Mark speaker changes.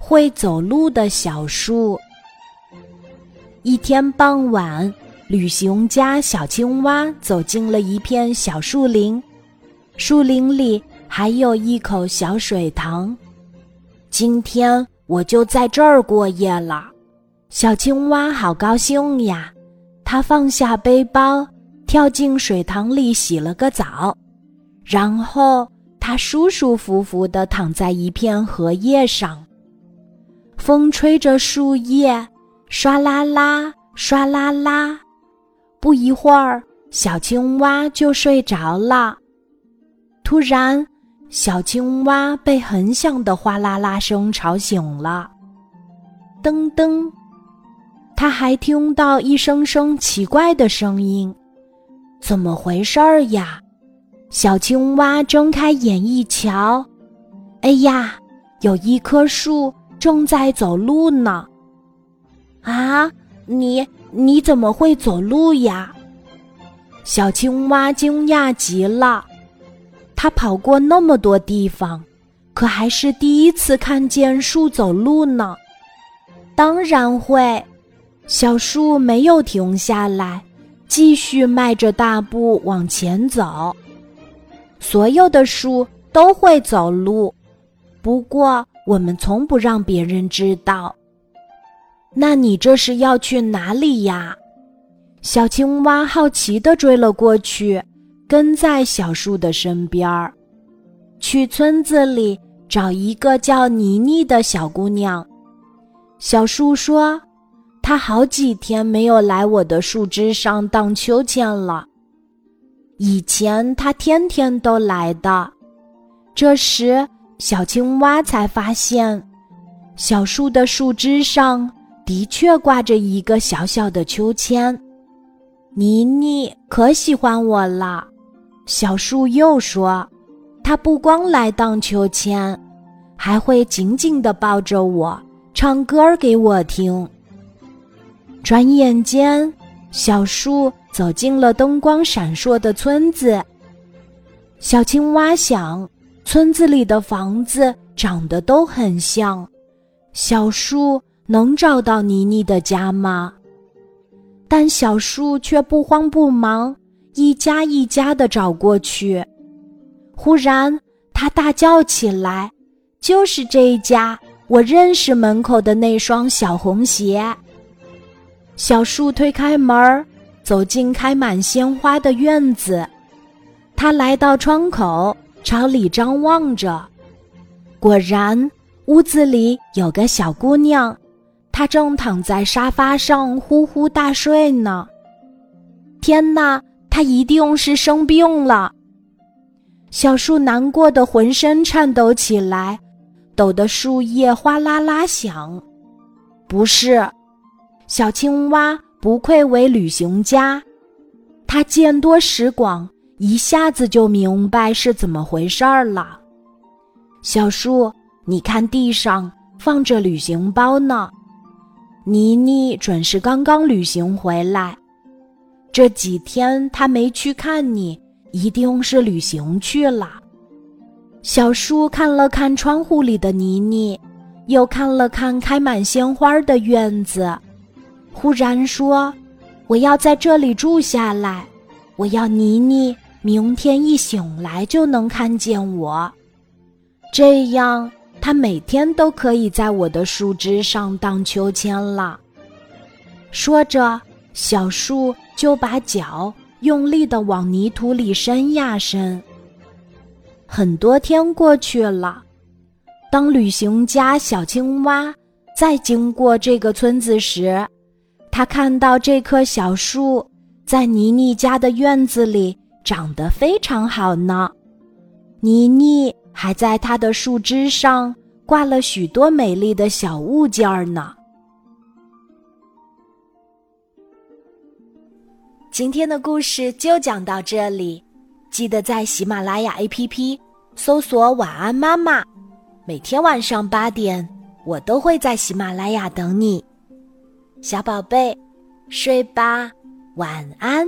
Speaker 1: 会走路的小树。一天傍晚，旅行家小青蛙走进了一片小树林，树林里还有一口小水塘。今天我就在这儿过夜了，小青蛙好高兴呀！它放下背包，跳进水塘里洗了个澡，然后它舒舒服服地躺在一片荷叶上。风吹着树叶，唰啦啦，唰啦啦。不一会儿，小青蛙就睡着了。突然，小青蛙被很响的哗啦啦声吵醒了。噔噔，它还听到一声声奇怪的声音，怎么回事儿呀？小青蛙睁开眼一瞧，哎呀，有一棵树正在走路呢！啊，你你怎么会走路呀？小青蛙惊讶极了。它跑过那么多地方，可还是第一次看见树走路呢。当然会，小树没有停下来，继续迈着大步往前走。所有的树都会走路，不过我们从不让别人知道。那你这是要去哪里呀？小青蛙好奇地追了过去。跟在小树的身边儿，去村子里找一个叫妮妮的小姑娘。小树说：“她好几天没有来我的树枝上荡秋千了。以前她天天都来的。”这时，小青蛙才发现，小树的树枝上的确挂着一个小小的秋千。妮妮可喜欢我了。小树又说：“它不光来荡秋千，还会紧紧地抱着我，唱歌给我听。”转眼间，小树走进了灯光闪烁的村子。小青蛙想：村子里的房子长得都很像，小树能找到妮妮的家吗？但小树却不慌不忙。一家一家的找过去，忽然他大叫起来：“就是这一家，我认识门口的那双小红鞋。”小树推开门，走进开满鲜花的院子。他来到窗口，朝里张望着，果然，屋子里有个小姑娘，她正躺在沙发上呼呼大睡呢。天哪！她一定是生病了。小树难过的浑身颤抖起来，抖得树叶哗啦啦响。不是，小青蛙不愧为旅行家，他见多识广，一下子就明白是怎么回事儿了。小树，你看地上放着旅行包呢，妮妮准是刚刚旅行回来。这几天他没去看你，一定是旅行去了。小树看了看窗户里的妮妮，又看了看开满鲜花的院子，忽然说：“我要在这里住下来，我要妮妮明天一醒来就能看见我，这样她每天都可以在我的树枝上荡秋千了。”说着。小树就把脚用力的往泥土里伸呀伸。很多天过去了，当旅行家小青蛙再经过这个村子时，他看到这棵小树在妮妮家的院子里长得非常好呢。妮妮还在它的树枝上挂了许多美丽的小物件儿呢。今天的故事就讲到这里，记得在喜马拉雅 APP 搜索“晚安妈妈”，每天晚上八点，我都会在喜马拉雅等你，小宝贝，睡吧，晚安。